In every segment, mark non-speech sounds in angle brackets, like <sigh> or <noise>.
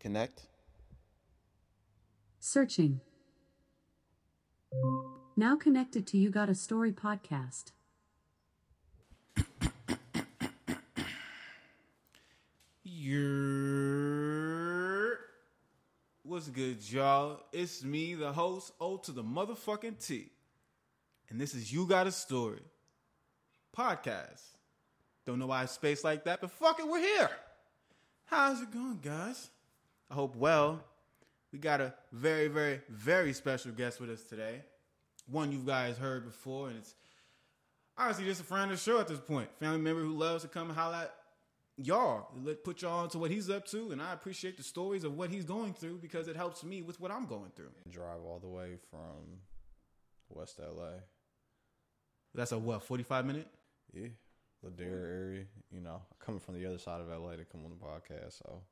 Connect. Searching. Now connected to You Got a Story podcast. Yer. What's good, y'all? It's me, the host, O to the motherfucking T. And this is You Got a Story podcast. Don't know why it's spaced like that, but fuck it, we're here. How's it going, guys? I hope well. We got a very, very, very special guest with us today. One you guys heard before, and it's honestly just a friend of the show at this point. Family member who loves to come at y'all, let put y'all into what he's up to, and I appreciate the stories of what he's going through because it helps me with what I'm going through. Drive all the way from West LA. That's a what, 45 minute? Yeah. Ladera area. You know, coming from the other side of LA to come on the podcast, so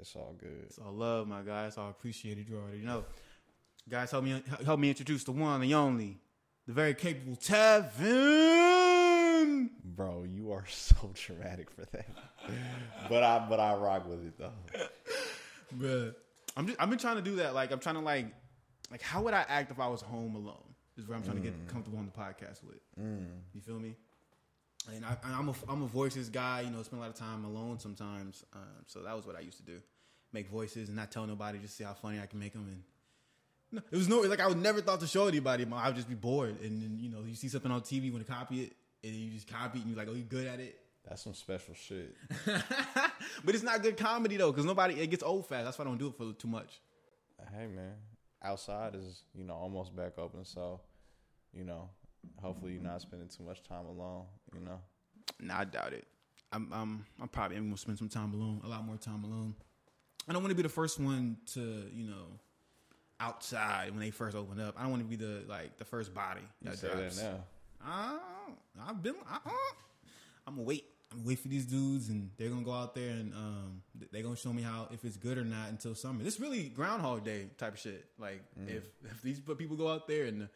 it's all good. It's all love, my guys. I appreciate it. You already know. Guys, help me help me introduce the one, the only, the very capable Tevin. Bro, you are <laughs> so dramatic for that. but I but I rock with it though. Bruh. I'm just, I've been trying to do that. Like I'm trying to like like how would I act if I was home alone? Is where I'm trying to get mm. comfortable on the podcast with. Mm. You feel me? And I, I'm a I'm a voices guy. You know, spend a lot of time alone sometimes. Um, so that was what I used to do, make voices and not tell nobody. Just see how funny I can make them. And no, it was no like I would never thought to show anybody. I would just be bored. And then you know you see something on TV, want to copy it, and you just copy it, and you're like, oh, you good at it. That's some special shit. <laughs> but it's not good comedy though, because nobody it gets old fast. That's why I don't do it for too much. Hey man, outside is you know almost back open, so you know hopefully you're not spending too much time alone. You know, Nah, I doubt it. I'm I'm I'm probably am gonna spend some time alone, a lot more time alone. I don't want to be the first one to you know outside when they first open up. I don't want to be the like the first body you say drops. that now. I, I've been. I, I'm gonna wait. I'm gonna wait for these dudes, and they're gonna go out there and um, they're gonna show me how if it's good or not until summer. This really Groundhog Day type of shit. Like if if these people go out there and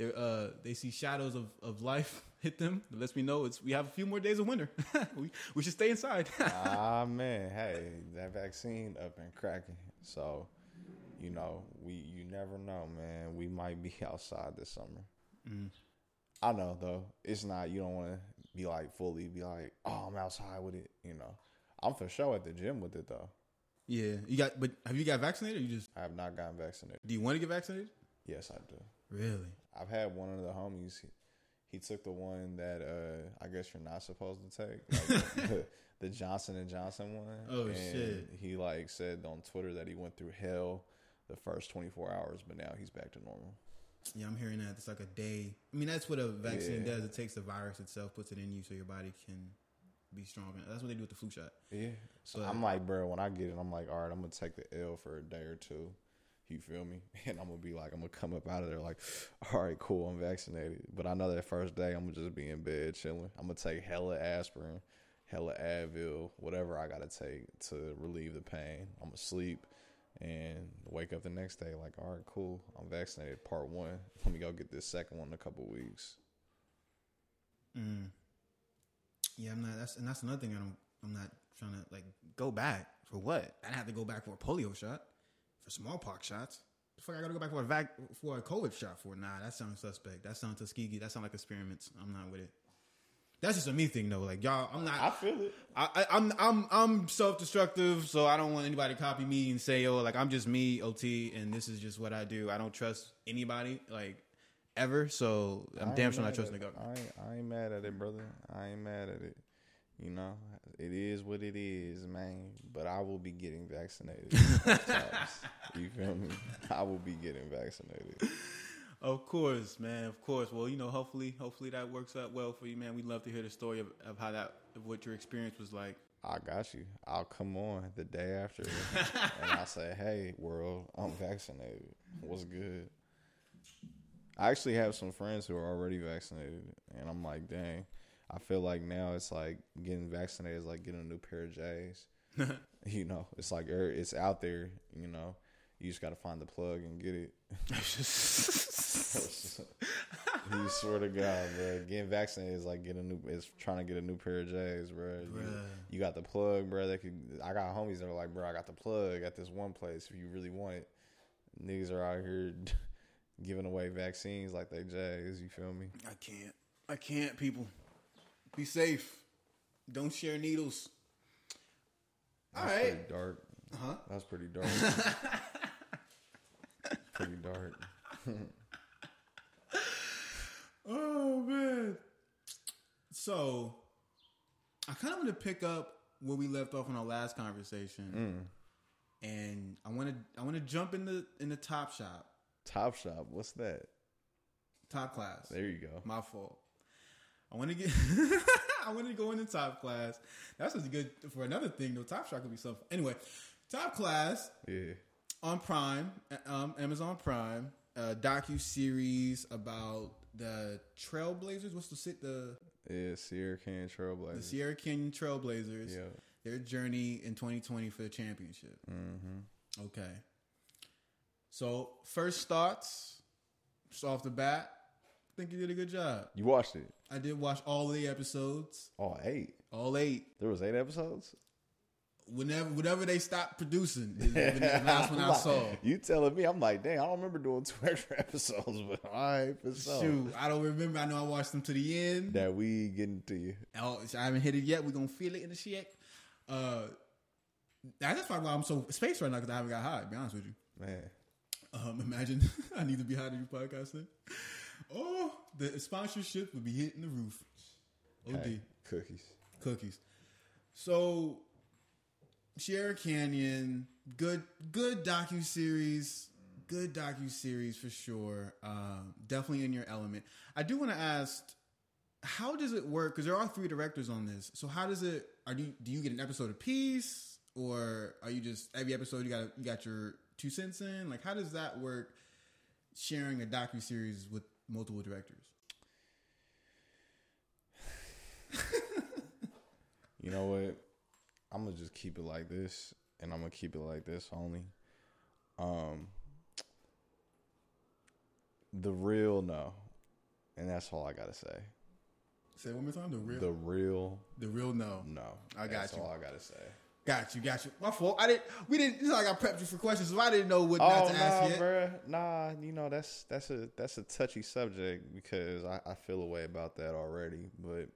they uh they see shadows of, of life <laughs> hit them, it lets me know it's we have a few more days of winter. <laughs> we we should stay inside. <laughs> ah man, hey, that vaccine up and cracking. So, you know, we you never know, man. We might be outside this summer. I know though, it's not. You don't want to be like fully be like, oh, I'm outside with it. You know, I'm for sure at the gym with it though. yeah, you got. But have you got vaccinated? Or you just I have not gotten vaccinated. do you want to get vaccinated? Yes, I do. Really? I've had one of the homies. He, he took the one that uh, I guess you're not supposed to take, like <laughs> the, the Johnson and Johnson one. Oh, and shit. He like said on Twitter that he went through hell the first 24 hours, but now he's back to normal. Yeah, I'm hearing that it's like a day. I mean, that's what a vaccine Yeah. does. It takes the virus itself, puts it in you, so your body can be stronger. That's what they do with the flu shot. Yeah. So But- I'm like, bro, when I get it, I'm like, all right, I'm gonna take the L for a day or two. You feel me? <laughs> And I'm gonna be like, I'm gonna come up out of there like, all right, cool, I'm vaccinated. But I know that first day, I'm gonna just be in bed chilling. I'm gonna take hella aspirin, hella Advil, whatever I gotta take to relieve the pain. I'm gonna sleep and wake up the next day like, all right, cool, I'm vaccinated. Part one. Let me go get this second one in a couple weeks. Mm. Yeah, I'm not. That's and that's another thing. I don't. I'm not trying to like go back for what? I'd have to go back for a polio shot, for smallpox shots. The fuck, I gotta go back for a vac for a COVID shot for? Nah, that sounds suspect. That sounds Tuskegee. That sounds like experiments. I'm not with it. That's just a me thing though. Like y'all, I'm not. I feel it. I, I, I'm I'm I'm self destructive, so I don't want anybody to copy me and say, "Oh, like I'm just me, OT, and this is just what I do." I don't trust anybody, like ever. So I'm damn sure not mad trusting at the government. I ain't, I ain't mad at it, brother. I ain't mad at it. You know, it is what it is, man. But I will be getting vaccinated. <laughs> you feel me? I will be getting vaccinated. Of course, man. Of course. Well, you know, hopefully, hopefully that works out well for you, man. We'd love to hear the story of, of how that, of what your experience was like. I got you. I'll come on the day after, <laughs> and I'll say, "Hey, world, I'm vaccinated. What's good?" I actually have some friends who are already vaccinated, and I'm like, "Dang." I feel like now it's like getting vaccinated is like getting a new pair of J's. <laughs> you know, it's like er, it's out there. You know, you just got to find the plug and get it. <laughs> you swear to God, bro. Getting vaccinated is like getting a new. It's trying to get a new pair of J's, bro. You, you got the plug, bro. They could. I got homies that are like, bro, I got the plug at this one place. If you really want it, niggas are out here <laughs> giving away vaccines like they J's. You feel me? I can't. I can't, people. Be safe. Don't share needles. All That's right. pretty dark. Huh? That's pretty dark. <laughs> pretty dark. <laughs> Oh man. So I kind of want to pick up where we left off in our last conversation. Mm. And I want to I want to jump in the in the top shop, Top Shop. What's that? top class. There you go. My fault. I want to get. <laughs> I want to go into top class. That's just good for another thing. though. top Shot could be something. Anyway, top class Yeah. on Prime, um, Amazon Prime, a docu series about the Trailblazers. What's the sit the Yeah. Sierra Canyon Trailblazers. the Sierra Canyon Trailblazers? Yeah. Their journey in 2020 for the championship. Mm-hmm. Okay. So first thoughts, just off the bat, think you did a good job. You watched it? I did watch all the episodes, Oh, eight. all eight. There was eight episodes. Whenever, whenever they stopped producing, is that's when <laughs> I I'm saw. You telling me? I'm like, dang, I don't remember doing two <laughs> extra episodes, but all right, for sure. Shoot, I don't remember. I know I watched them to the end. That we getting to you. Oh, I haven't hit it yet. We're gonna feel it in the shit. Uh, that's probably why I'm so spaced right now because I haven't got high. To be honest with you. Man. Um, imagine <laughs> I need to be high to do podcasting. Oh, the sponsorship would be hitting the roof. OD Hey, cookies. cookies. So, Sierra Canyon, good good docu series, good docu series for sure. Um, definitely in your element. I do want to ask, how does it work? Because there are three directors on this. So how does it? Are you do you get an episode apiece, or are you just every episode you got you got your two cents in? Like how does that work? Sharing a docu series with multiple directors. <sighs> You know what? I'm gonna just keep it like this, and I'm gonna keep it like this only. Um, the real no, and that's all I gotta say. Say it one more time. The real, The real. the, real no. no. I got that's you. all I gotta say. Got you, got you. My fault. I didn't. We didn't. It's like I prepped you for questions, so I didn't know what Oh not to nah, ask yet. bruh. Nah, you know that's that's a that's a touchy subject because I, I feel a way about that already, but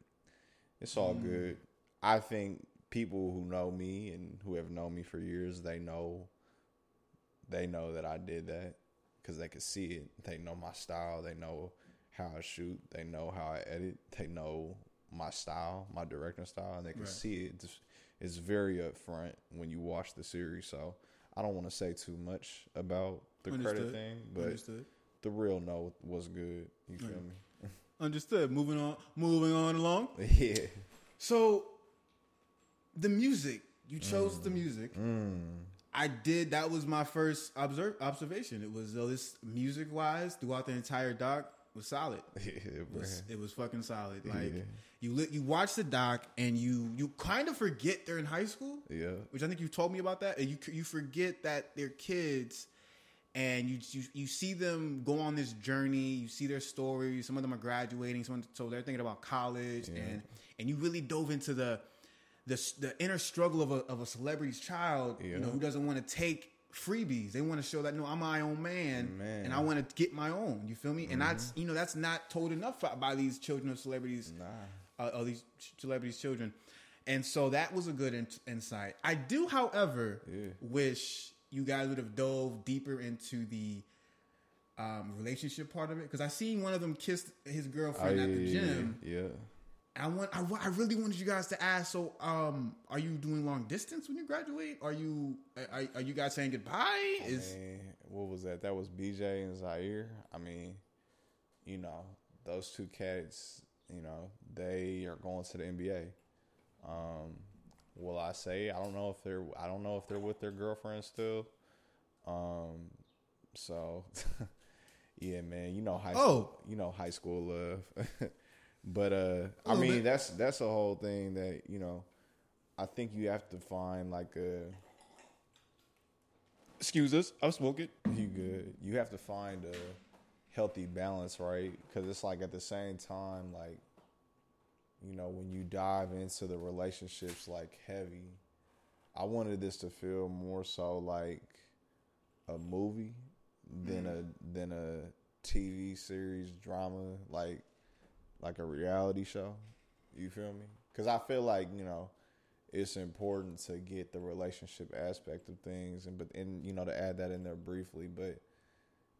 it's all Mm. good. I think people who know me and who have known me for years, they know they know that I did that because they can see it. They know my style. They know how I shoot. They know how I edit. They know my style, my directing style, and they can Right. see it. It's, it's very upfront when you watch the series. So I don't want to say too much about the credit thing, but Understood. the real no was good. You feel me? <laughs> Understood. Moving on. Moving on along. <laughs> yeah. So, the music you chose the music. I did. That was my first observe, observation. It was uh, this music wise throughout the entire doc was solid. <laughs> Yeah, It was, it was fucking solid. Like Yeah. You li- you watch the doc and you you kind of forget they're in high school. Yeah. which I think you told me about that, and you you forget that they're kids, and you you you see them go on this journey. You see their stories. Some of them are graduating. Some so they're thinking about college, and and you really dove into the the the inner struggle of a of a celebrity's child, you know, who doesn't want to take freebies. They want to show that no, I'm my own man, Man. Mm-hmm. and I want to get my own. You feel me? And that's you know that's not told enough by- by these children of celebrities Nah. Uh, of these celebrities' children. And so that was a good in- insight. I do, however, Yeah. wish you guys would have dove deeper into the um, relationship part of it because I seen one of them kiss his girlfriend at the gym. Yeah. I want, I, I really wanted you guys to ask. So, um, are you doing long distance when you graduate? Are you, are, are you guys saying goodbye? Is Man, what was that? That was BJ and Zaire. I mean, you know, those two cats, you know, they are going to the NBA. Um, will I say I don't know if they're I don't know if they're with their girlfriend still. Um, so <laughs> yeah, man, you know high Oh. school, you know high school love. <laughs> but uh, I mean bit. that's that's a whole thing that you know. I think you have to find like a excuse us, I'm smoking. you good. You have to find a healthy balance, right? Because it's like at the same time, like you know, when you dive into the relationships like heavy, I wanted this to feel more so like a movie than mm-hmm. a than a TV series drama, like like a reality show. You feel me? Because I feel like you know it's important to get the relationship aspect of things, and but and you know to add that in there briefly, but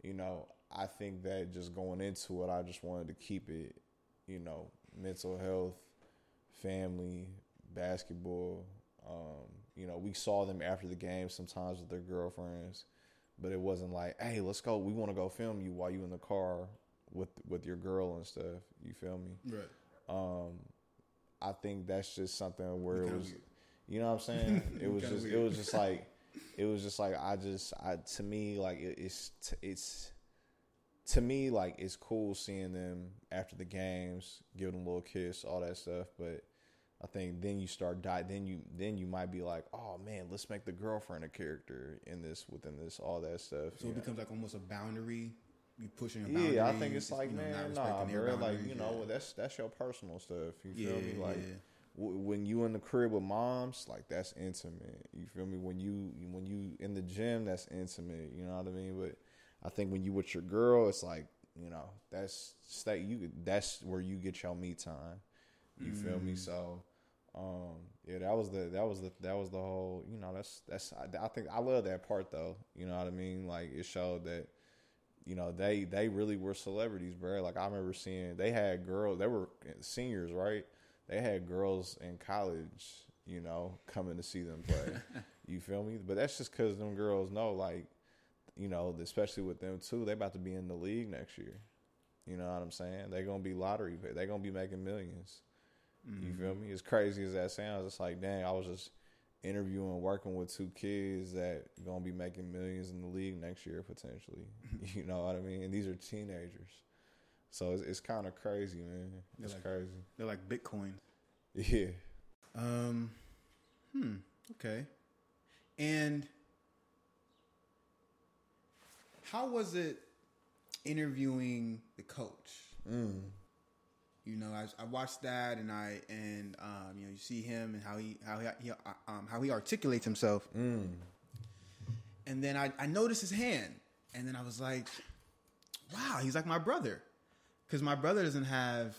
you know I think that just going into it, I just wanted to keep it, you know, mental health, family, basketball. Um, you know, we saw them after the game sometimes with their girlfriends, but it wasn't like, hey, let's go. We want to go film you while you in the car with with your girl and stuff. You feel me? Right. Um, I think that's just something where it was, you know what I'm <laughs> saying? It was just, it was just like, it was just like I just, I to me like it, it's t- it's to me like it's cool seeing them after the games, giving them a little kiss, all that stuff. But I think then you start die. Then you then you might be like, oh man, let's make the girlfriend a character in this within this all that stuff. So it know? becomes like almost a boundary. You pushing a boundary. Yeah, I think it's like, you know, man, nah, bro. Like, you know, yeah. that's that's your personal stuff. You Yeah, feel me? Like, yeah. w- when you in the crib with moms, like that's intimate. You feel me? When you when you in the gym, that's intimate. You know what I mean? But I think when you with your girl, it's like, you know, that's that you that's where you get your me time. You feel me? Mm. So. Um, yeah, that was the that was the that was the whole you know that's that's I, I think I love that part though you know what I mean like it showed that you know they they really were celebrities, bro. Like I remember seeing they had girls, they were seniors, right? They had girls in college, you know, coming to see them play. <laughs> you feel me? But that's just because them girls know, like, you know, especially with them too, they're about to be in the league next year. You know what I'm saying? They're gonna be lottery pay. They're gonna be making millions. You feel me? As crazy as that sounds, it's like, dang, I was just interviewing, working with two kids that gonna be making millions in the league next year potentially. <laughs> <laughs> you know what I mean? And these are teenagers, so it's, it's kind of crazy, man. They're It's like- crazy. They're like Bitcoin. <laughs> Yeah. Um, hmm. Okay. And how was it interviewing the coach? Mm. You know, I, I watched that, and I and um, you know, you see him and how he how he, um, how he articulates himself, Mm. and then I I noticed his hand, and then I was like, wow, he's like my brother, because my brother doesn't have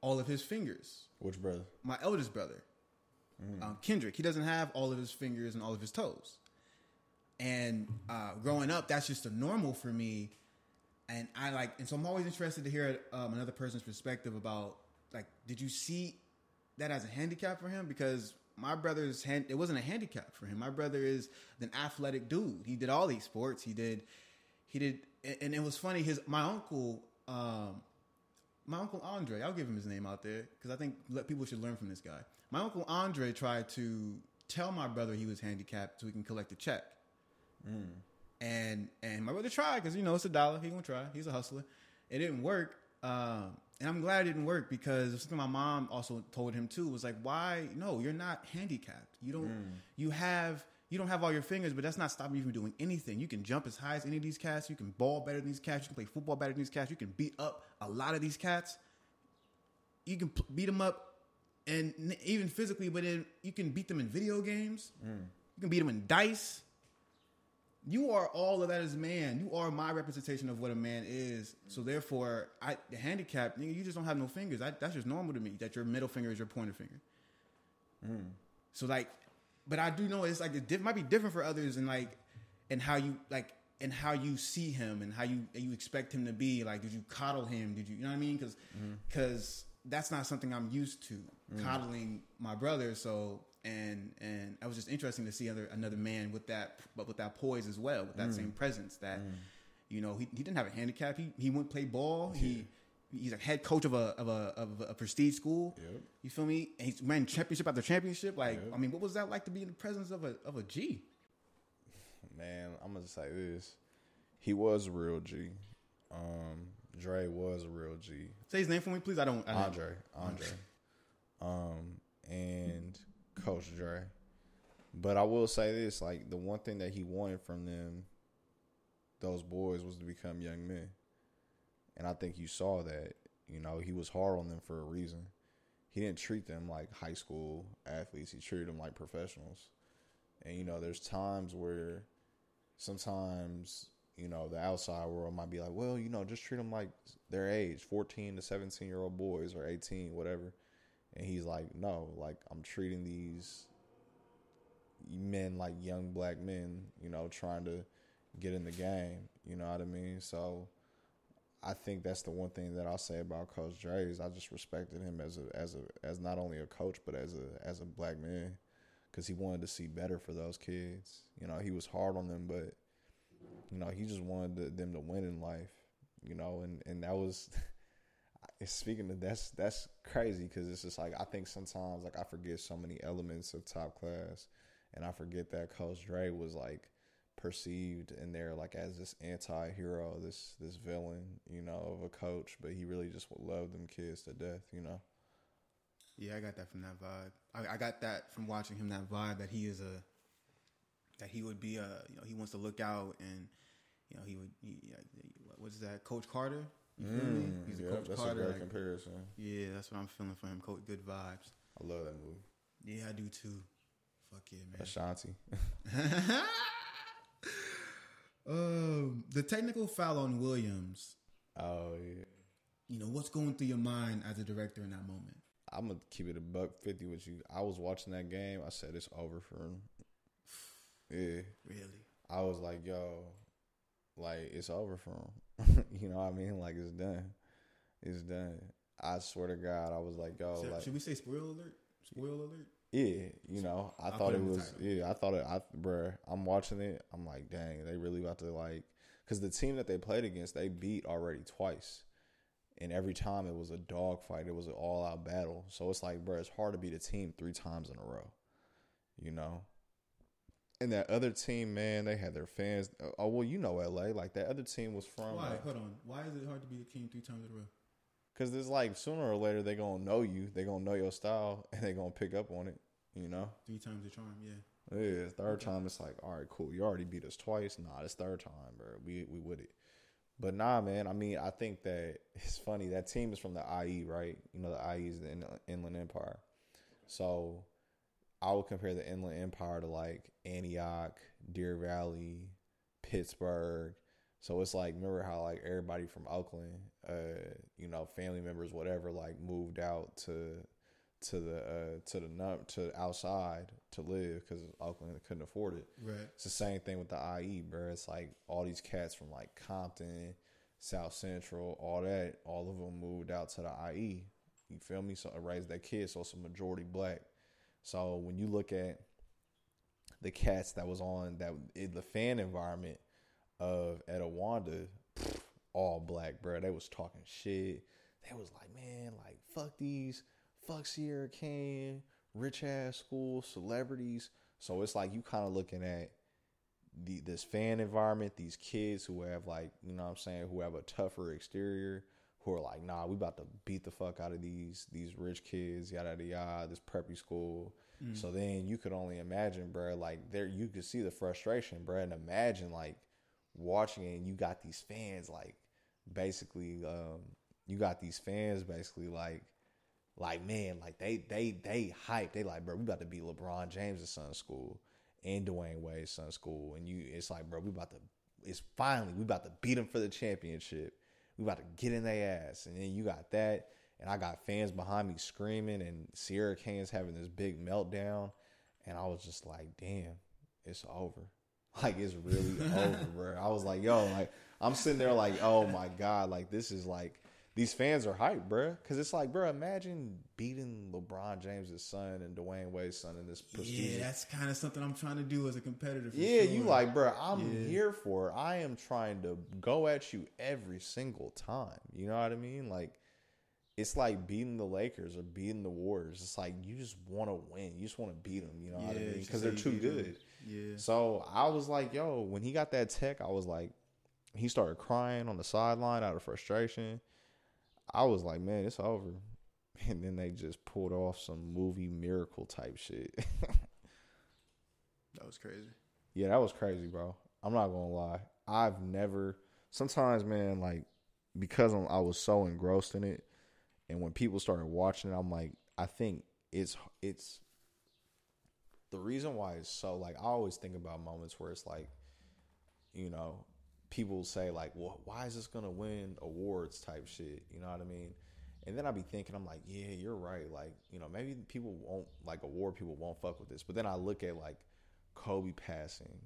all of his fingers. Which brother? my eldest brother, um, Kendrick, he doesn't have all of his fingers and all of his toes. And uh, growing up, that's just a normal for me. And I like, and so I'm always interested to hear um, another person's perspective about like, did you see that as a handicap for him? Because my brother's hand, it wasn't a handicap for him. My brother is an athletic dude. He did all these sports. He did, he did, and- it was funny. His my uncle, um, my uncle Andre, I'll give him his name out there because I think let people should learn from this guy. My uncle Andre tried to tell my brother he was handicapped so he can collect a check, and and my brother tried because you know it's a dollar. He gonna try. He's a hustler. It didn't work, um, and I'm glad it didn't work because something my mom also told him too was like, why? No, you're not handicapped. You don't. You have. You don't have all your fingers, but that's not stopping you from doing anything. You can jump as high as any of these cats. You can ball better than these cats. You can play football better than these cats. You can beat up a lot of these cats. You can p- beat them up, and n- even physically, but then you can beat them in video games. You can beat them in dice. You are all of that as man. You are my representation of what a man is. So therefore, I the handicap, nigga, you just don't have no fingers. I, that's just normal to me. That your middle finger is your pointer finger. Mm. So like, but I do know it's like it might be different for others, and like, and how you like, and how you see him, and how you you expect him to be. Like, did you coddle him? Did you, you know what I mean? Because mm-hmm. that's not something I'm used to mm. coddling my brother. So and and it was just interesting to see other another man with that, but with that poise as well, with that same presence. That you know he, he didn't have a handicap. He he went play ball. He he's a head coach of a of a of a prestige school. Yep. You feel me? And he's ran championship after championship. Like, Yep. I mean, what was that like to be in the presence of a of a G? Man, I'm gonna say this. He was a real G. Um, Dre was a real G. Say his name for me, please. I don't. I don't Andre, Andre, um, and Coach Dre. But I will say this: like the one thing that he wanted from them, those boys, was to become young men. And I think you saw that. You know, he was hard on them for a reason. He didn't treat them like high school athletes. He treated them like professionals. And you know, there's times where sometimes you know the outside world might be like, well, you know, just treat them like their age, 14 to 17 year old boys or 18, whatever. And he's like, no, like I'm treating these men like young black men, you know, trying to get in the game. You know what I mean? So I think that's the one thing that I'll say about Coach Dre is I just respected him as a as a as not only a coach but as a as a black man because he wanted to see better for those kids. You know, he was hard on them, but you know he just wanted to, them to win in life. You know, and and that was. <laughs> Speaking of that's that's crazy because it's just like I think sometimes like I forget so many elements of top class, and I forget that Coach Dre was like perceived in there like as this anti-hero, this this villain, you know, of a coach, but he really just loved them kids to death, you know. Yeah, I got that from that vibe. I, I got that from watching him. That vibe that he is a that he would be a you know he wants to look out and you know he would he, what is that Coach Carter? You feel me? Mm, He's a yeah, Coach that's Carter. a great like- comparison. yeah, that's what I'm feeling for him. Coach, good vibes. I love that movie. Yeah, I do too. Fuck yeah, man. Ashanti. <laughs> um, the technical foul on Williams. oh yeah. You know what's going through your mind as a director in that moment? I'm gonna keep it a buck fifty with you. I was watching that game. I said it's over for him. <sighs> Yeah, Really? I was like, yo, like it's over for him. <laughs> you know what I mean? Like it's done. It's done. I swear to God, I was like, yo, Should, like should we say spoiler alert? Spoiler alert? yeah, you know, I I'll thought it it in the was yeah, I thought it. I bruh, I'm watching it. I'm like, dang, they really about to like, because the team that they played against, they beat already twice. And every time it was a dog fight. It was an all out battle. So it's like, bruh, it's hard to beat a team three times in a row. You know? And that other team, man, they had their fans. Oh, well, you know LA. Like, that other team was from. Why? Hold on. Why is it hard to beat a team three times in a row? Because it's like, sooner or later, they're going to know you. They're going to know your style. And they're going to pick up on it. You know? Three times the charm, yeah. Yeah, third time it's like, all right, cool. You already beat us twice. Nah, it's third time, bro. We we with it. But nah, man. I mean, I think that <laughs> it's funny. That team is from the IE, right? You know, the IE is the Inland Empire. So I would compare the Inland Empire to like Antioch, Deer Valley, Pittsburg. So it's like, remember how like everybody from Oakland, uh, you know, family members, whatever, like moved out to to the uh, to the num- to outside to live because Oakland couldn't afford it. Right. It's the same thing with the IE, bro. It's like all these cats from like Compton, South Central, all that. All of them moved out to the IE. You feel me? So I raised that kid, so it's a majority black. So when you look at the cats that was on that in the fan environment of Etiwanda, pff, all black, bro. They was talking shit. They was like, man, like fuck these, fuck Sierra Canyon, rich ass school celebrities. So it's like you kind of looking at the this fan environment, these kids who have like, you know what I'm saying, who have a tougher exterior, who are like, nah, we about to beat the fuck out of these these rich kids, yada yada yada, this preppy school. So then you could only imagine, bro, like there you could see the frustration, bro, and imagine like watching it and you got these fans like basically um you got these fans basically like like man, like they they they hype. They like, bro, we about to beat LeBron James' son school and Dwyane Wade's son school. And you it's like, bro, we about to it's finally we about to beat them for the championship. We about to get in their ass. And then you got that. And I got fans behind me screaming and Sierra Canyon's having this big meltdown. And I was just like, damn, it's over. <laughs> Like it's really <laughs> over, bro. I was like, yo, like I'm sitting there like, oh my God, like this is like these fans are hyped, bro. Cause it's like, bro, imagine beating LeBron James' son and Dwyane Wade's son in this prestigious Yeah, that's kind of something I'm trying to do as a competitor. Yeah, sure. you like, bro, I'm Yeah. here for it. I am trying to go at you every single time. You know what I mean? Like, it's like beating the Lakers or beating the Warriors. It's like you just want to win. You just want to beat them. You know what I mean? Because they're too good. Yeah. So I was like, yo, when he got that tech, I was like, he started crying on the sideline out of frustration. I was like, man, it's over. <laughs> And then they just pulled off some movie miracle type shit. That was crazy. <laughs> Yeah, that was crazy, bro. I'm not gonna lie. I've never. Sometimes, man, like because I'm, I was so engrossed in it, and when people started watching it, I'm like, I think it's it's the reason why it's so like I always think about moments where it's like, you know, people say like, well, why is this gonna win awards type shit? You know what I mean? And then I'd be thinking, I'm like, yeah, you're right. Like, you know, maybe people won't like award people won't fuck with this. But then I look at like Kobe passing,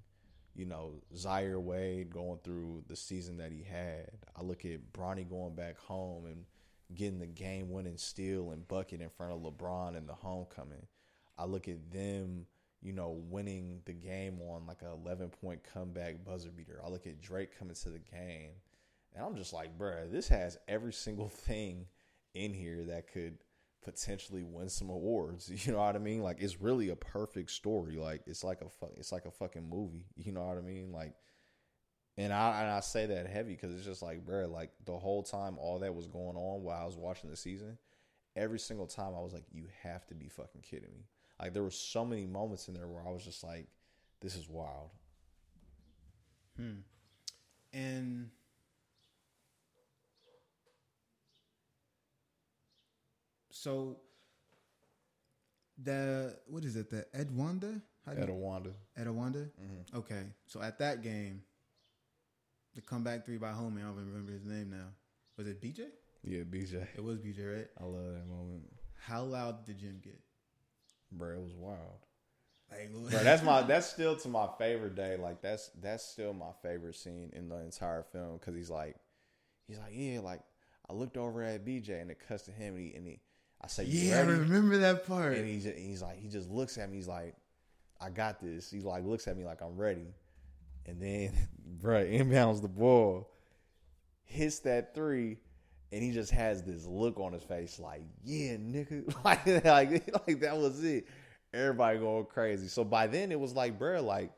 you know, Zaire Wade going through the season that he had. I look at Bronny going back home and getting the game winning steal and bucket in front of LeBron in the homecoming. I look at them, you know, winning the game on like a 11 point comeback buzzer beater. I look at Drake coming to the game, and I'm just like, bruh, this has every single thing in here that could potentially win some awards. <laughs> You know what I mean? Like it's really a perfect story. Like it's like a fu- it's like a fucking movie. <laughs> You know what I mean? Like, and I and I say that heavy because it's just like, bruh, like the whole time all that was going on while I was watching the season, every single time I was like, you have to be fucking kidding me. Like there were so many moments in there where I was just like, this is wild. Hmm. And so the what is it? The Ed Wanda? How you- Edawanda. Edawanda? Mm-hmm. Okay. So at that game, the comeback three by Homie, I don't even remember his name now. Was it BJ? Yeah, BJ. It was BJ, right? I love that moment. How loud did gym get? Bro, it was wild. <laughs> Bro, that's my that's still to my favorite day. Like that's that's still my favorite scene in the entire film because he's like he's like yeah like I looked over at BJ and it cuts to him and he, and he I say yeah, I remember that part. and he's he's like he just looks at me he's like I got this he like looks at me like I'm ready and then <laughs> bro inbounds the ball hits that three and he just has this look on his face like yeah nigga. <laughs> Like like, like that was it. Everybody going crazy. So by then it was like bro like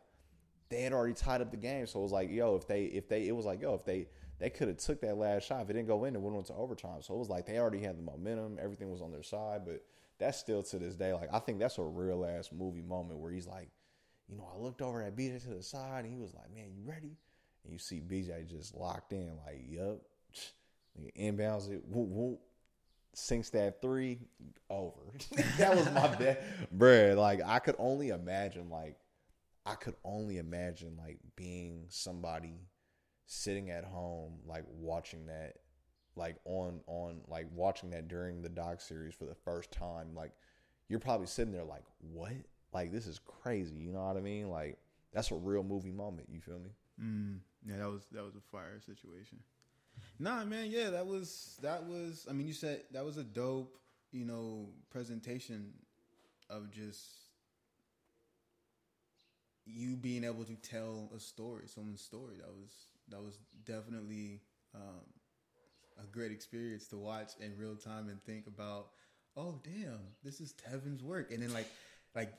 they had already tied up the game. So it was like yo if they if they it was like yo if they they could have took that last shot. If it didn't go in it went to overtime. So it was like they already had the momentum. Everything was on their side. But that's still to this day like i think that's a real ass movie moment where he's like you know i looked over at bj to the side and he was like man you ready? And you see bj just locked in like yup inbounds it whoop, whoop, sinks that three over <laughs> that was my bet bruh like i could only imagine like I could only imagine like being somebody sitting at home, like watching that, like on on like watching that during the doc series for the first time. Like you're probably sitting there like, what? Like this is crazy. You know what I mean? Like that's a real movie moment. You feel me? Mm, yeah, that was that was a fire situation. Nah, man, yeah, that was that was. I mean, you said that was a dope, you know, presentation of just you being able to tell a story, someone's story. That was that was definitely um, a great experience to watch in real time and think about. Oh, damn, this is Tevin's work, and then like like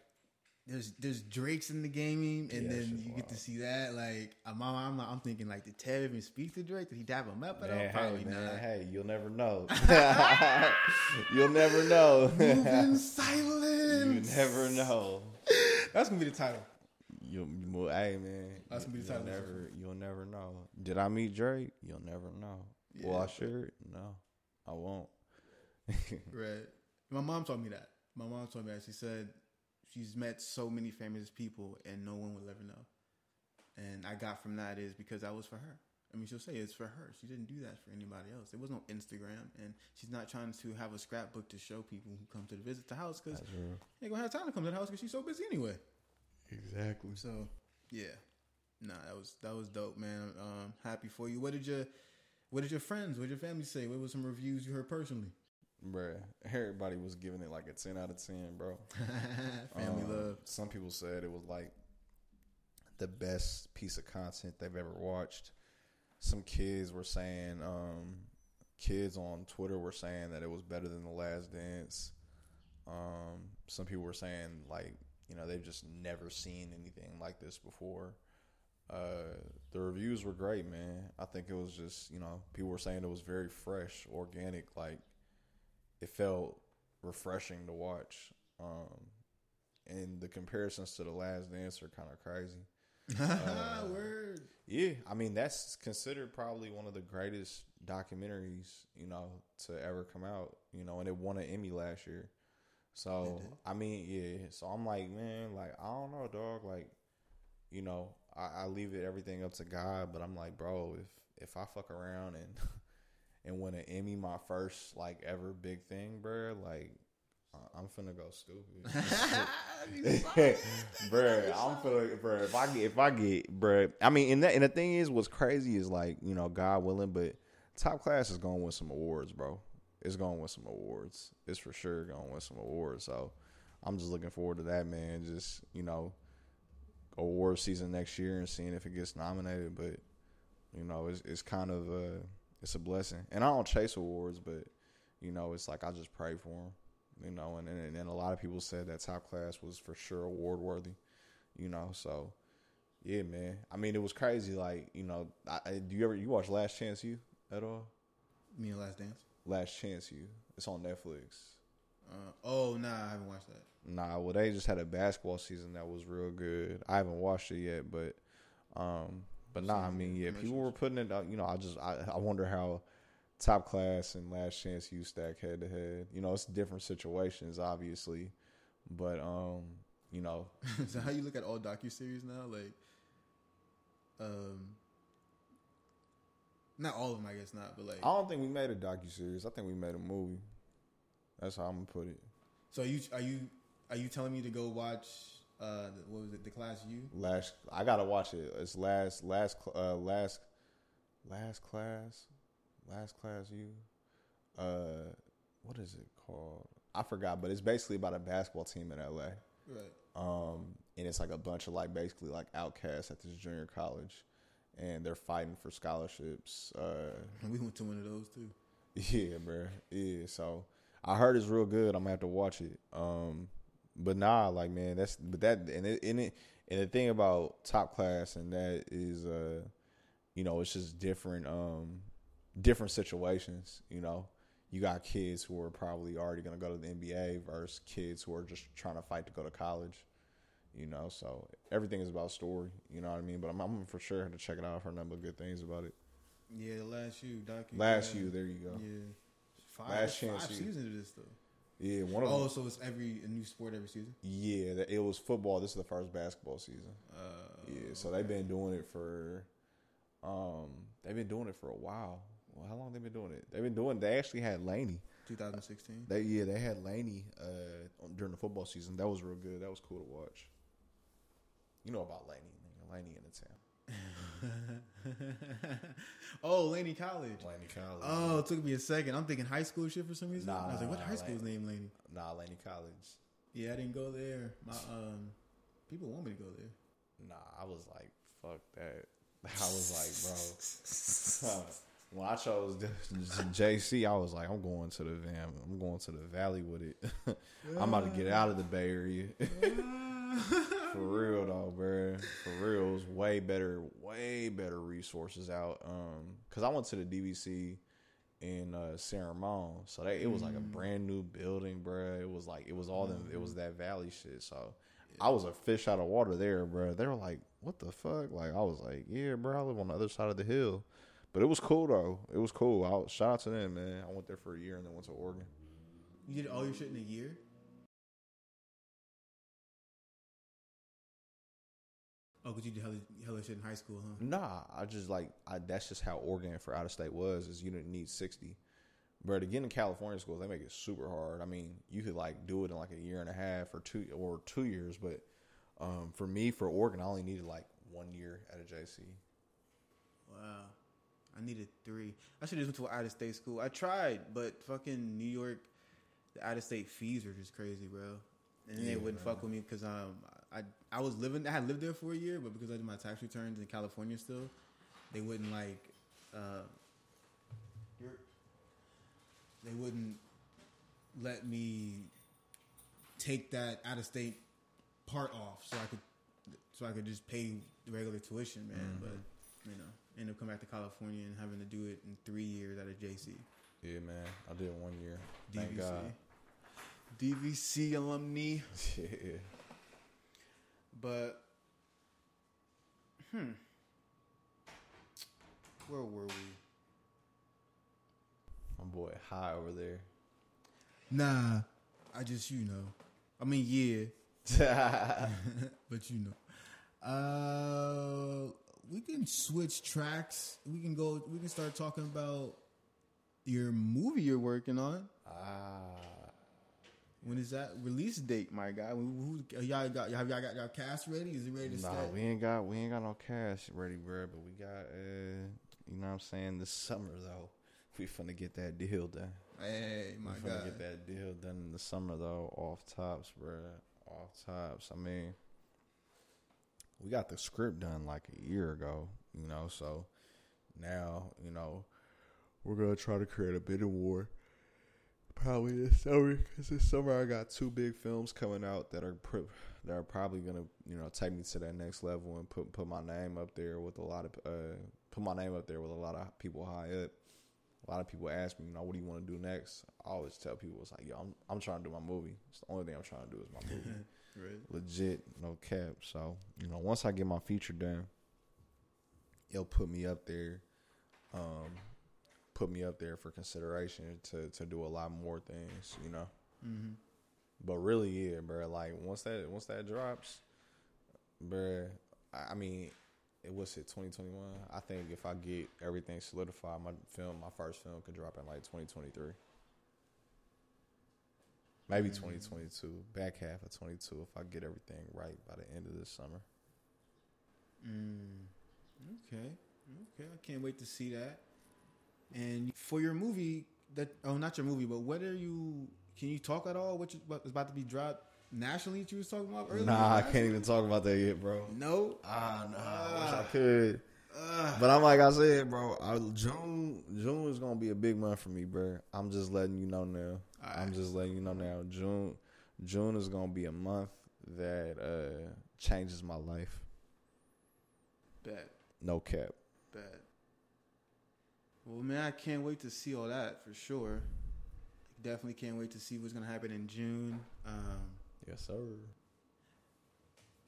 there's there's Drake's in the gaming, and Yeah, then you get to see that. Like uh, I'm, I'm, I'm thinking like, did Tev even speak to Drake? Did he dab him up at all? Probably hey, man, not. hey, you'll never know. <laughs> <laughs> you'll never know. Moving <laughs> silence. you never know. That's gonna be the title. You, you hey man, That's gonna be the you'll title never, you'll never know. Did I meet Drake? You'll never know. Will I share it? No, I won't. Right. My mom told me that. My mom told me that. She said she's met so many famous people and no one will ever know. And I got from that is because that was for her. I mean, she'll say it's for her. She didn't do that for anybody else. There was no Instagram, and she's not trying to have a scrapbook to show people who come to visit the house because ain't gonna have time to come to the house because she's so busy anyway. Exactly. So, yeah, nah, that was that was dope, man. Um, happy for you. What did your what did your friends, what did your family say? What were some reviews you heard personally? Bruh, everybody was giving it like a 10 out of 10, bro. <laughs> family Um, love. Some people said it was like the best piece of content they've ever watched. Some kids were saying, um, kids on Twitter were saying that it was better than The Last Dance. Um, some people were saying, like, you know, they've just never seen anything like this before. Uh, the reviews were great, man. I think it was just, you know, people were saying it was very fresh, organic, like, it felt refreshing to watch. Um, and the comparisons to the last dance are kind of crazy. <laughs> Word. Yeah, I mean that's considered probably one of the greatest documentaries you know to ever come out. You know, and it won an Emmy last year. So I mean, yeah. So I'm like, man, like I don't know, dog. Like, you know, I, I leave it everything up to God, but I'm like, bro, if if I fuck around and <laughs> and win an Emmy, my first like ever big thing, bro, like I'm finna go stupid. <laughs> <laughs> bruh, I'm finna, bruh. If I get, if I get, bruh, I mean, and that, and the thing is, what's crazy is like, you know, God willing, but top class is going to win some awards, bro. It's going to win some awards. It's for sure going to win some awards. So I'm just looking forward to that, man. Just you know, award season next year and seeing if it gets nominated. But you know, it's it's kind of uh, it's a blessing. And I don't chase awards, but you know, it's like I just pray for them. You know, and and, and a lot of people said that top class was for sure award worthy. You know, so yeah, man. I mean, it was crazy. Like you know, I, I- do you ever you watch Last Chance U at all? Me and Last Dance. Last Chance U. It's on Netflix. Uh, oh nah, I haven't watched that. Nah, well, they just had a basketball season that was real good. I haven't watched it yet, but, um, but nah, I mean, yeah, people were putting it. out You know, I just I, I wonder how top class and last chance U stack head to head. You know, it's different situations, obviously, but um, you know, <laughs> so how you look at all docu series now? Like, um, not all of them, I guess not, but like, I don't think we made a docu series. I think we made a movie. That's how I'm gonna put it. so are you are you are you telling me to go watch? Uh, what was it? The Class U. Last, I gotta watch it. It's last, last, uh, last, last class, last class. You, uh, what is it called? I forgot, but it's basically about a basketball team in LA. Right. Um, and it's like a bunch of like basically like outcasts at this junior college, and they're fighting for scholarships. Uh, <laughs> We went to one of those too. yeah, bro. Yeah. So I heard it's real good. I'm gonna have to watch it. Um, but nah, like man, that's but that and it and it and the thing about top class and that is uh, you know, it's just different um, different situations. You know, you got kids who are probably already gonna go to the NBA versus kids who are just trying to fight to go to college. You know, so everything is about story. You know what I mean? But I'm, I'm for sure to check it out. I've heard nothing but good things about it. Yeah, the Last U docu. Last you, there you go. Yeah. Five, Last five Chance U. seasons of this though. Yeah, one of them. Oh, them. so it's every a new sport every season. Yeah, it was football. This is the first basketball season. Uh, Yeah, so they've been doing it for, um, they've been doing it for a while. Well, how long they been doing it? They've been doing. They actually had Laney. 2016. They yeah, they had Laney uh during the football season. That was real good. That was cool to watch. You know about Laney, nigga. Laney in the town. <laughs> <laughs> oh, Laney College. Laney College. Oh, it took me a second. I'm thinking high school shit for some reason. Nah, I was like, what nah, high school's name, Laney? nah, Laney College. Yeah, I didn't go there. My um, people want me to go there. Nah, I was like, fuck that. <laughs> I was like, bro. <laughs> when I chose JC, I was like, I'm going to the van. I'm going to the valley with it. I'm about to get out of the Bay Area. For real though, bro. For real, it was way better, way better resources out. Um, cause I went to the DVC in uh, San Ramon, so they, it was like a brand new building, bro. It was like it was all them. It was that valley shit. So I was a fish out of water there, bro. They were like, "What the fuck?" Like I was like, "Yeah, bro. I live on the other side of the hill." But it was cool though. It was cool. I was, shout out to them, man. I went there for a year and then went to Oregon. You did all your shit in a year. Oh, cause you did hella, hella shit in high school, huh? Nah, I just like I, that's just how Oregon for out of state was. Is you didn't need sixty, but again, in California schools, they make it super hard. I mean, you could like do it in like a year and a half or two or two years, but um, for me for Oregon, I only needed like one year at a JC. Wow. I needed three. I should have went to an out of state school. I tried, but fucking New York, the out of state fees are just crazy, bro. And they Yeah, wouldn't fuck with me because um I I was living I had lived there for a year, but because I did my tax returns in California still, they wouldn't like uh they wouldn't let me take that out of state part off so I could so I could just pay the regular tuition, man. But you know, end up coming back to California and having to do it in three years out of JC. Yeah, man, I did one year. Thank DVC. God. DVC alumni. <laughs> Yeah. But hmm. Where were we? My boy high over there. Nah, I just you know. I mean, yeah, <laughs> <laughs> but you know. Uh, we can switch tracks. We can go. We can start talking about your movie you're working on. ah, When is that release date, my guy? Who, who, y'all got? Y'all, y'all got y'all cast ready? Is it ready to nah, start? we ain't got we ain't got no cash ready, bro. But we got, uh, you know what I'm saying. This summer though, we finna get that deal done. Hey, my we finna guy. get that deal done in the summer though. Off tops, bro. Off tops. I mean, we got the script done like a year ago, you know. So now, you know, we're gonna try to create a bidding war. Probably this summer, because this summer I got two big films coming out that are pr- that are probably gonna, you know, take me to that next level and put put my name up there with a lot of uh, put my name up there with a lot of people high up. A lot of people ask me, you know, what do you want to do next? I always tell people, it's like, yo, I'm I'm trying to do my movie. It's the only thing I'm trying to do is my movie <laughs> Right. legit, no cap. So, you know, once I get my feature done, it'll put me up there, um, put me up there for consideration to to do a lot more things, you know. Mm-hmm. But really, yeah, bro. Like once that once that drops, bro. I, mean, it was it 2021. I think if I get everything solidified, my film, my first film, could drop in like 2023. Maybe 2022, back half of 22, if I get everything right by the end of this summer. Mm. Okay. Okay. I can't wait to see that. And for your movie, that oh, not your movie, but what are you? Can you talk at all? What you, what is about to be dropped nationally? That you was talking about earlier. Nah, I can't even talk about that yet, bro. No. Ah, no, I wish Ah. I could. But I'm like I said, bro. I, June, June is gonna be a big month for me, bro. I'm just letting you know now. I'm just letting you know now. June, June is gonna be a month that uh changes my life. Bad. No cap. Bad. Well, man, I can't wait to see all that for sure. Definitely can't wait to see what's gonna happen in June. Um, Yes, sir.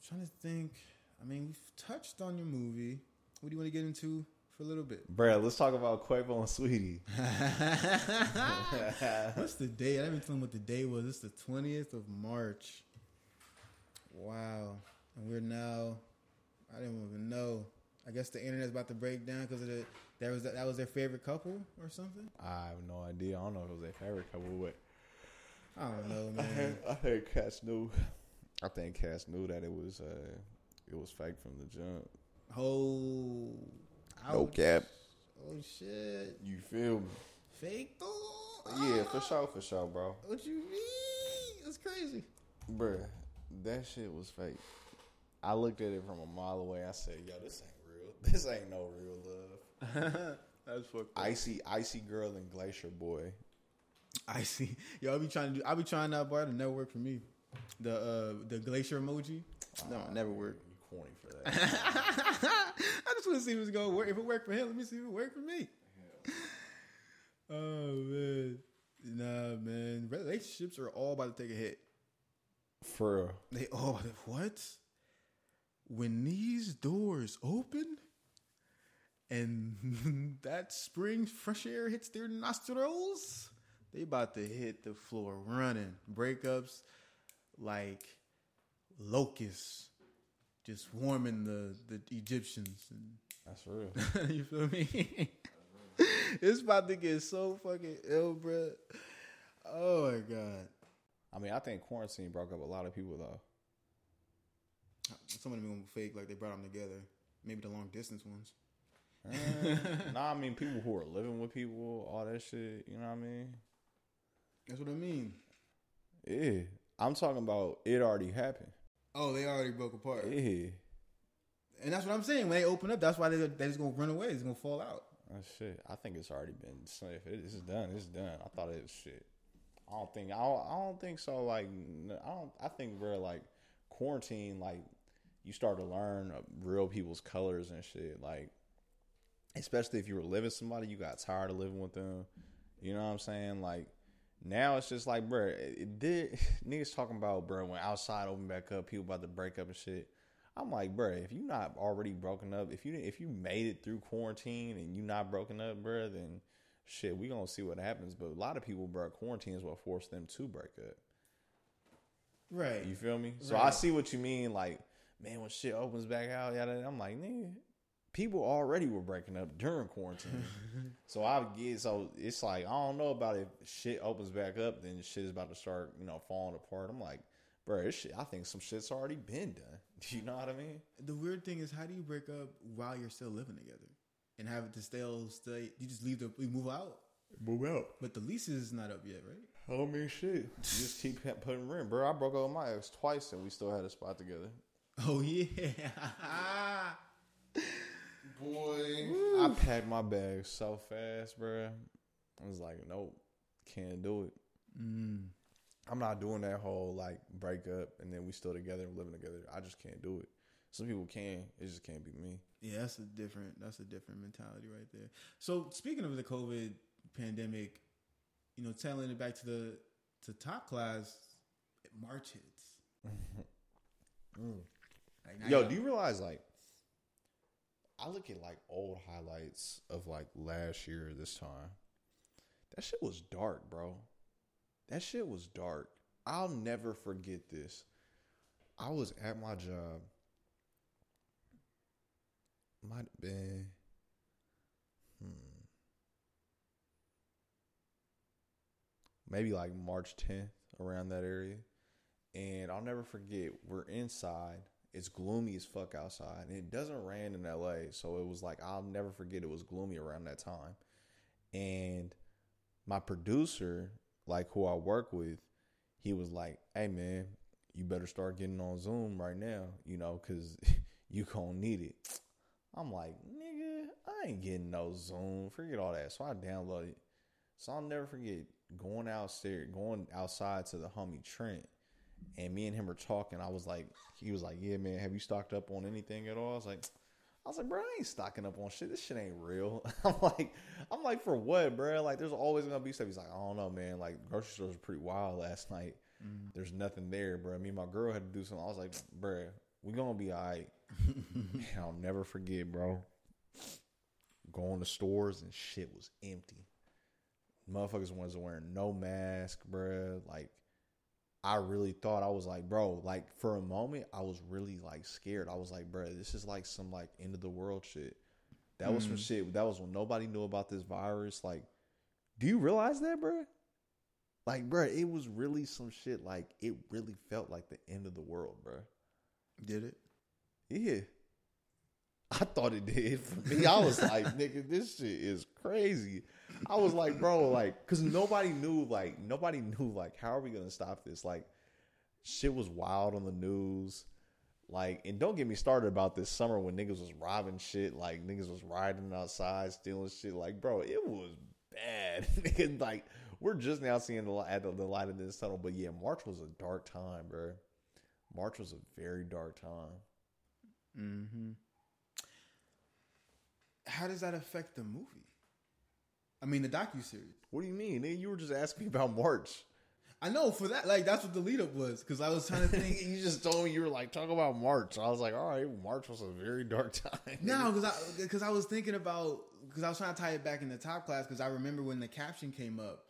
trying to think. I mean, we've touched on your movie. What do you want to get into for a little bit? Bro, let's talk about Quavo and Saweetie. <laughs> <laughs> What's the date? I haven't told what the day was. It's the twentieth of March. Wow, and we're now. I didn't even know. I guess the internet's about to break down because of the that was that was their favorite couple or something. I have no idea. I don't know if it was their favorite couple, but I don't know, <laughs> I man. heard, I heard Cass knew. I think Cass knew that it was uh it was fake from the jump. Oh, No cap. Oh shit, You feel me? fake though. Yeah, for sure, for sure, bro. What you mean? That's crazy. Bruh, that shit was fake. I looked at it from a mile away. I said, "Yo, this ain't. <laughs> This ain't no real love." <laughs> That's fucked up. Icy, icy girl and glacier boy. I see. Yo, I be trying to do. I be trying that, but it never work for me. The uh the glacier emoji. No, it never work. You corny for that. <laughs> I just want to see if it's gonna work. If it worked for him, let me see if it worked for me. Oh man, nah, man. Relationships are all about to take a hit. for real. They all about to, what? When these doors open, and <laughs> that spring fresh air hits their nostrils, they about to hit the floor running. Breakups like locusts, just warming the the Egyptians. That's real. <laughs> you feel me? <laughs> it's about to get so fucking ill, bro. Oh my god. I mean, I think quarantine broke up a lot of people though. Some of them gonna fake, like they brought them together. Maybe the long distance ones. Uh, <laughs> nah, I mean people who are living with people, all that shit. You know what I mean? That's what I mean. Yeah, I'm talking about it already happened. Oh, they already broke apart, Yeah, and that's what I'm saying. When they open up, that's why they they just gonna run away. It's gonna fall out. that shit. I think it's already been. If it- it's done, it's done. I thought it was shit. I don't think. I don't, I don't think so. Like, I don't. I think we're like quarantine. Like, you start to learn uh, real people's colors and shit. Like, especially if you were living with somebody, you got tired of living with them. You know what I'm saying? Like, now it's just like, bro, did. <laughs> Niggas talking about, bro, when outside open back up, people about to break up and shit. I'm like, bro, if you not already broken up, if you if you made it through quarantine and you not broken up, bro, then shit, we gonna see what happens. But a lot of people, bro, quarantine is what forced them to break up. Right. You feel me? So I see what you mean. Like, man, when shit opens back out, yada, I'm like, nigga, people already were breaking up during quarantine. <laughs> so I get so it's like I don't know about if shit opens back up, then shit is about to start, you know, falling apart. I'm like, bro, shit. I think some shit's already been done. Do <laughs> You know what I mean? The weird thing is, how do you break up while you're still living together and have it to still stay? You just leave the you move out, Move out. but the lease is not up yet, right? I mean, shit. You just keep putting rent, bro. I broke up with my ex twice, and we still had a spot together. <laughs> Oh yeah. Boy, I packed my bag so fast, bro. I was like, nope, can't do it. mm. I'm not doing that whole like break up and then we still together and living together. I just can't do it. Some people can. It just can't be me. Yeah, that's a different that's a different mentality right there. So speaking of the COVID pandemic, you know, telling it back to the to top class, March hits. <laughs> Like, Yo, do you realize like I look at like old highlights of like last year this time. That shit was dark, bro. That shit was dark. I'll never forget this. I was at my job. Might have been hmm. Maybe like March 10th around that area. And I'll never forget, we're inside. It's gloomy as fuck outside. And it doesn't rain in LA. So it was like, I'll never forget it was gloomy around that time. And my producer, like who I work with, he was like, hey man, you better start getting on Zoom right now, you know, because <laughs> you gonna need it. I'm like, nigga, I ain't getting no Zoom. Forget all that. So I downloaded. So I'll never forget going outstairs, going outside to the homie Trent, and me and him were talking. I was like, he was like, yeah, man, have you stocked up on anything at all? I was like, I was like, bro, I ain't stocking up on shit. This shit ain't real. <laughs> I'm like, I'm like, for what, bro? Like, there's always gonna be stuff. He's like, I don't know, man. Like, grocery stores were pretty wild last night. Mm-hmm. There's nothing there, bro. Me and my girl had to do something. I was like, bro, we gonna be all right. <laughs> I'll never forget, bro. Going to stores and shit was empty. Motherfuckers wasn't wearing no mask, bro. Like, I really thought I was like, bro, like for a moment, I was really like scared. I was like, bro, this is like some like end of the world shit. That was some mm. shit. That was when nobody knew about this virus. Like, do you realize that, bro? Like, bro, it was really some shit. Like, it really felt like the end of the world, bro. did it? Yeah. I thought it did for me. I was like, <laughs> nigga, this shit is crazy. I was like, bro, like, cause nobody knew, like, nobody knew, like, how are we gonna stop this? Like, shit was wild on the news. Like, and don't get me started about this summer when niggas was robbing shit, like niggas was riding outside, stealing shit. Like, bro, it was bad. <laughs> Like, we're just now seeing the light, the light of this tunnel. But yeah, March was a dark time, bro. March was a very dark time. Mm-hmm. How does that affect the movie? I mean, the docu series. What do you mean? Nigga, you were just asking me about March. I know for that, like that's what the lead up was because I was trying to think. <laughs> you just told me you were like talk about March. I was like, all right, March was a very dark <laughs> time. No, because I because I was thinking about because I was trying to tie it back in the top class because I remember when the caption came up.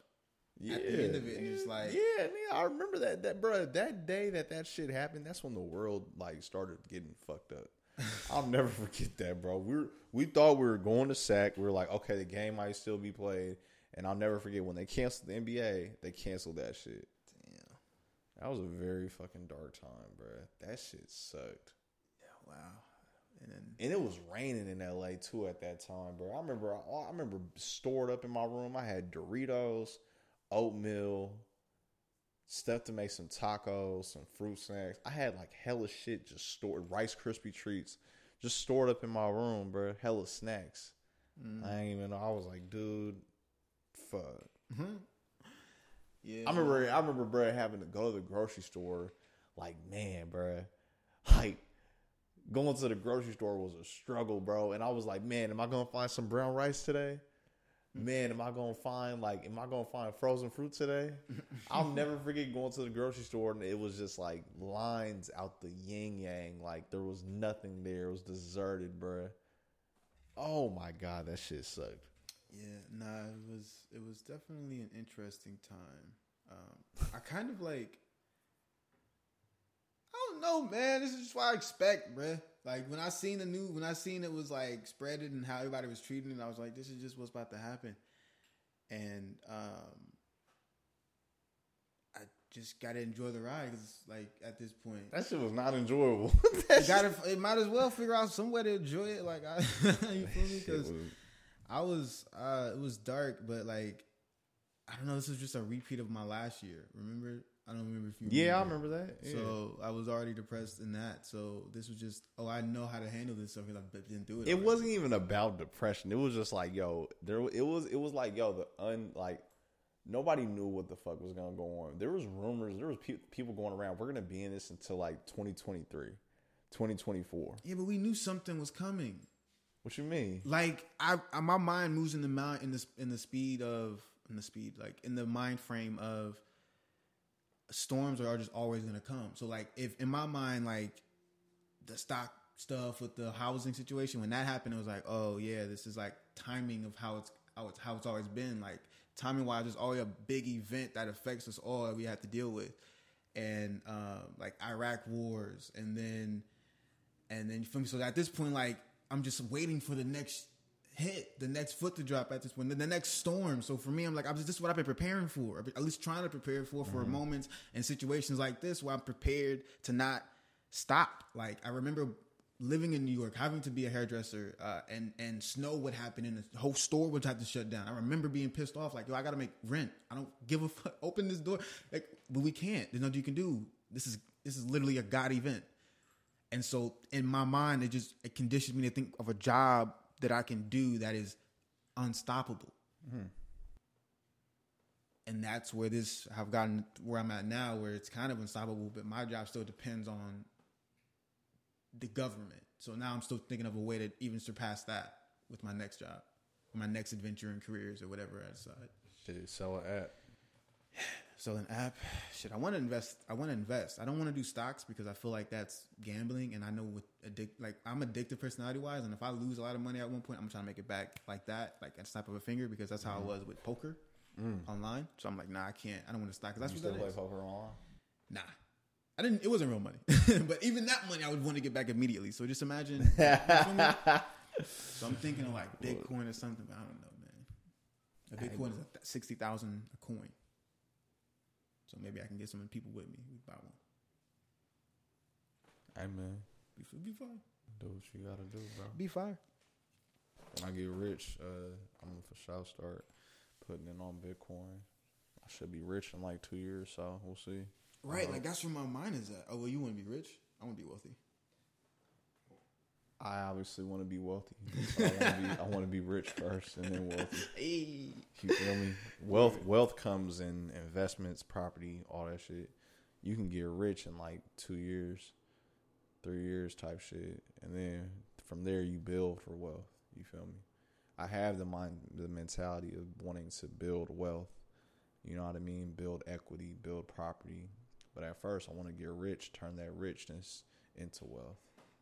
yeah, at the end of it, and it's like- yeah, nigga, I remember that. That bro, that day that that shit happened, that's when the world like started getting fucked up. <laughs> I'll never forget that, bro. We were, we thought we were going to Sac. We were like, okay, the game might still be played, and I'll never forget when they canceled the NBA. They canceled that shit. Damn. That was a very fucking dark time, bro. That shit sucked. Yeah, wow. And then And it was raining in LA too at that time, bro. I remember I remember stored up in my room. I had Doritos, oatmeal, stuff to make some tacos, some fruit snacks. I had like hella shit just stored, Rice Krispie treats, just stored up in my room, bro. Hella snacks. I ain't even know. I was like, dude, fuck. yeah, I remember, I remember, bro, having to go to the grocery store. Like, man, bro, <laughs> like going to the grocery store was a struggle, bro. And I was like, man, am I gonna find some brown rice today? Man, am I gonna find like, am I gonna find frozen fruit today? <laughs> I'll never forget going to the grocery store and it was just like lines out the yin yang. Like there was nothing there. It was deserted, bruh. Oh my god, that shit sucked. Yeah, nah, it was it was definitely an interesting time. Um, I kind of like, I don't know, man. This is just what I expect, bruh. Like when I seen the new, when I seen it was like spreaded and how everybody was treating it, I was like, this is just what's about to happen. And um, I just gotta enjoy the ride because, like, at this point, That shit was not enjoyable. <laughs> that gotta, it might as well figure out some way to enjoy it. Like, <laughs> I, you feel me? Because I was uh it was dark, but like I don't know, this was just a repeat of my last year. Remember? I don't remember if you yeah, I remember that. Yeah. So I was already depressed in that. So this was just oh I know how to handle this stuff because I've been through it. it already. wasn't even about depression. It was just like, yo, there. It was. It was like, yo, the un like nobody knew what the fuck was gonna go on. There was rumors. There was pe- people going around. We're gonna be in this until like 2023, 2024. Yeah, but we knew something was coming. What you mean? Like I, I my mind moves in the mind in the in the speed of in the speed like in the mind frame of storms are just always gonna come. So like if in my mind like the stock stuff with the housing situation when that happened, it was like oh yeah, this is like timing of how it's how it's how it's always been. Like timing wise, there's always a big event that affects us all that we have to deal with, and um, like Iraq wars, and then and then from so at this point, like I'm just waiting for the next hit, the next foot to drop at this point, then the next storm. So for me, I'm like, I'm just, this is what I've been preparing for, at least trying to prepare for, for moments and situations like this where I'm prepared to not stop. Like I remember living in New York, having to be a hairdresser, uh, and and snow would happen, and the whole store would have to shut down. I remember being pissed off, like, yo, I gotta make rent. I don't give a fuck. Open this door, like, but we can't. There's nothing you can do. This is this is literally a god event. And so in my mind, it just it conditions me to think of a job that I can do that is unstoppable. And that's where this I've gotten where I'm at now, where it's kind of unstoppable, but my job still depends on the government. So now I'm still thinking of a way to even surpass that with my next job, my next adventure in careers or whatever I decide. Shit, sell an app. So an app, shit. I want to invest. I want to invest. I don't want to do stocks because I feel like that's gambling, and I know with addict, like I'm addictive personality wise, and if I lose a lot of money at one point, I'm trying to make it back like that, like a snap of a finger, because that's how I mm. was with poker mm. online. So I'm like, nah, I can't. I don't want to stock. 'cause that's You what still that play poker online? Nah, I didn't. It wasn't real money, <laughs> but even that money, I would want to get back immediately. So just imagine. you feel me? <laughs> so I'm thinking of like Bitcoin or something, but I don't know, man. A Bitcoin is a sixty thousand a coin. So maybe I can get some people with me. We buy one. Hey man, Be, be fine. do what you gotta do, bro. Be fine. When I get rich, uh, I'm gonna for sure start putting in on Bitcoin. I should be rich in like two years, so we'll see. Right, like that's where my mind is at. Oh well, you want to be rich? I want to be wealthy. I obviously want to be wealthy. So I want to be. I want to be rich first, and then wealthy. <laughs> You feel me? Wealth. Wealth comes in investments, property, all that shit. You can get rich in like two years, three years, type shit, and then from there you build for wealth. You feel me? I have the mind, the mentality of wanting to build wealth. You know what I mean? Build equity, build property. But at first, I want to get rich, turn that richness into wealth.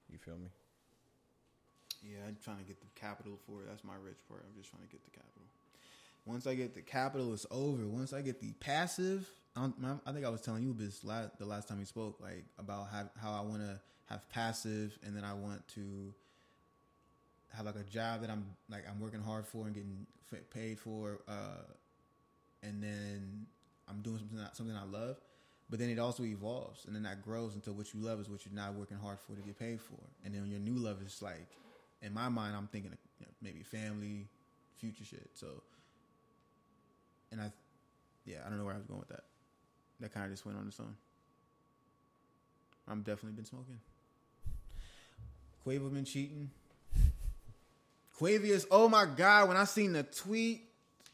You feel me? Yeah, I'm trying to get the capital for it. That's my rich part. I'm just trying to get the capital. Once I get the capital, it's over. Once I get the passive, I'm, I think I was telling you this last, the last time we spoke, like about how how I want to have passive, and then I want to have like a job that I'm like I'm working hard for and getting paid for, uh, and then I'm doing something something I love. But then it also evolves, and then that grows until what you love is what you're not working hard for to get paid for, and then your new love is like, in my mind, I'm thinking you know, maybe family, future shit. So, and I, yeah, I don't know where I was going with that. That kind of just went on its own. I'm definitely been smoking. Quavo been cheating. Quavius, oh my god! When I seen the tweet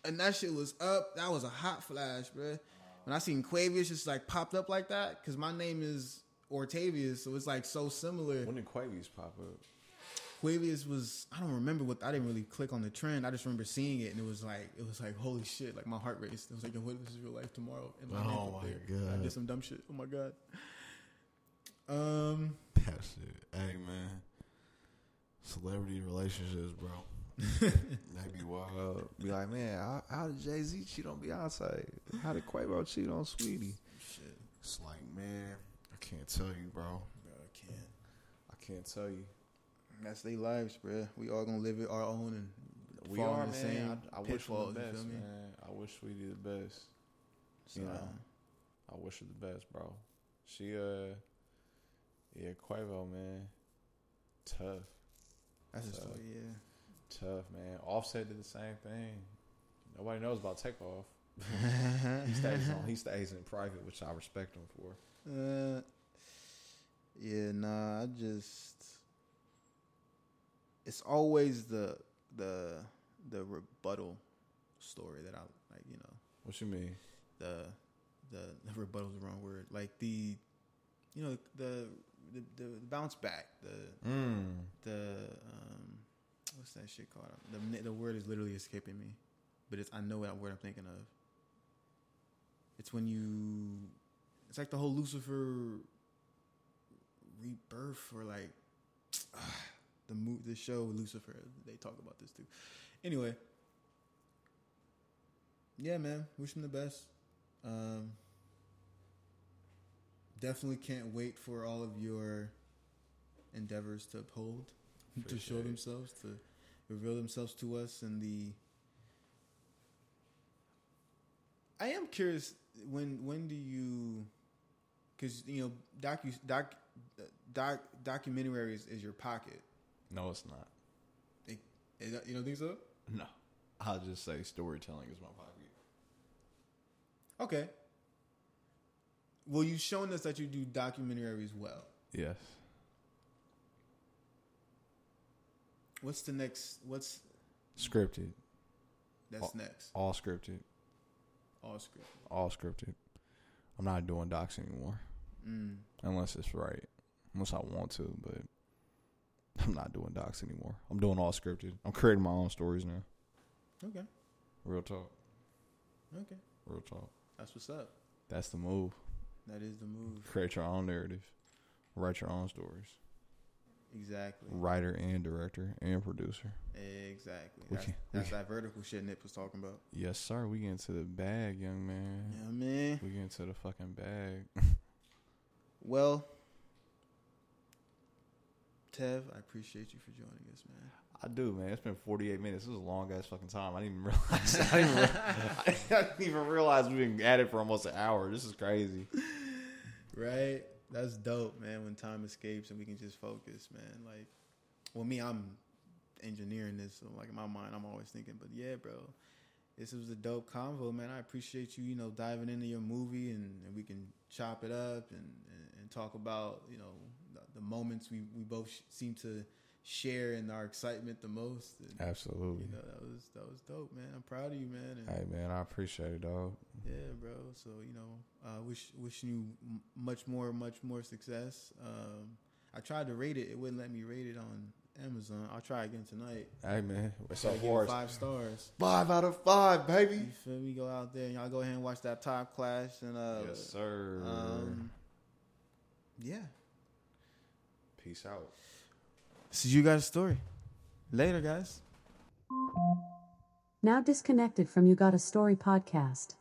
and that shit was up, that was a hot flash, bruh. When I seen Quavius just like popped up like that, because my name is Ortavius, so it's like so similar. When did Quavius pop up? Quavius was I don't remember what I didn't really click on the trend. I just remember seeing it and it was like it was like holy shit, like my heart raced. It was like, yo, what this is real life tomorrow. And name Oh my there. I God. did some dumb shit. Oh my god. Um That shit. Hey man, celebrity relationships, bro. <laughs> they be wild. Be like, man, how, how did Jay Z cheat on Beyonce? How did Quavo cheat on Saweetie? shit. It's like, man, I can't tell you, bro. Bro, I can't. I can't tell you. That's their lives, bro. We all gonna live it our own and We fall are, in the man. same I, I wish her the you best, feel me? man. I wish Saweetie the best. So, You know, I wish her the best, bro. She, uh, yeah, Quavo, man, tough. that's a So- story, yeah. Tough, man. Offset did the same thing. Nobody knows about Takeoff. <laughs> he stays on. He stays in private, which I respect him for. Uh, yeah, nah. I just it's always the the the rebuttal story that I like. You know, What you mean? the the, the rebuttal is the wrong word. Like the you know the the, the bounce back. The Mm. the um what's that shit called? The the word is literally escaping me, but it's I know what word I'm thinking of. It's when you, it's like the whole Lucifer rebirth or like <tsk> the mo- the show Lucifer. They talk about this too. Anyway, yeah, man, wish him the best. Um, definitely can't wait for all of your endeavors to uphold, to show themselves, to reveal themselves to us, and the. I am curious when when do you, because you know docu doc doc documentary is, is your pocket. No, it's not. It, it- you don't think so? No. I'll just say storytelling is my pocket. Okay. Well, you've shown us that you do documentaries well. Yes. What's the next? What's Scripted. that's Oh. next? All scripted. All script. All scripted. I'm not doing docs anymore. Mm. Unless it's right. Unless I want to, but <laughs> I'm not doing docs anymore. I'm doing all scripted. I'm creating my own stories now. Okay. Real talk. Okay. Real talk. That's what's up. That's the move. That is the move. Create your own narrative. Write your own stories. Exactly. Writer and director and producer. Exactly. We That's, can- that's that vertical shit Nip was talking about. Yes, sir. We get into the bag, young man. Yeah, man. We get into the fucking bag. <laughs> Well, Tev, I appreciate you for joining us, man. I do, man. It's been 48 minutes. This is a long ass fucking time. I didn't even <laughs> realize. I didn't, re- <laughs> I didn't even realize we've been at it for almost an hour. This is crazy. Right? That's dope, man. When time escapes and we can just focus, man. Like, well, me, I'm engineering this, so like in my mind, I'm always thinking, but yeah, bro, this was a dope convo, man. I appreciate you, you know, diving into your movie and, and we can chop it up and, and, and talk about, you know, the, the moments we, we both sh- seem to share in our excitement the most. And, Absolutely. you know, that was that was dope, man. I'm proud of you, man. And, Hey, man. I appreciate it, dog. yeah, bro. So you know, uh, wish wishing you m- much more, much more success. Um, I tried to rate it; it wouldn't let me rate it on Amazon. I'll try again tonight. Hey, man. So Try to give it far, it's five stars. five out of five, baby. You feel me? Go out there and y'all go ahead and watch that Top Class and uh, yes, sir. um, yeah. Peace out. So you got a story. Later, guys. Now disconnected from You Got a Story podcast.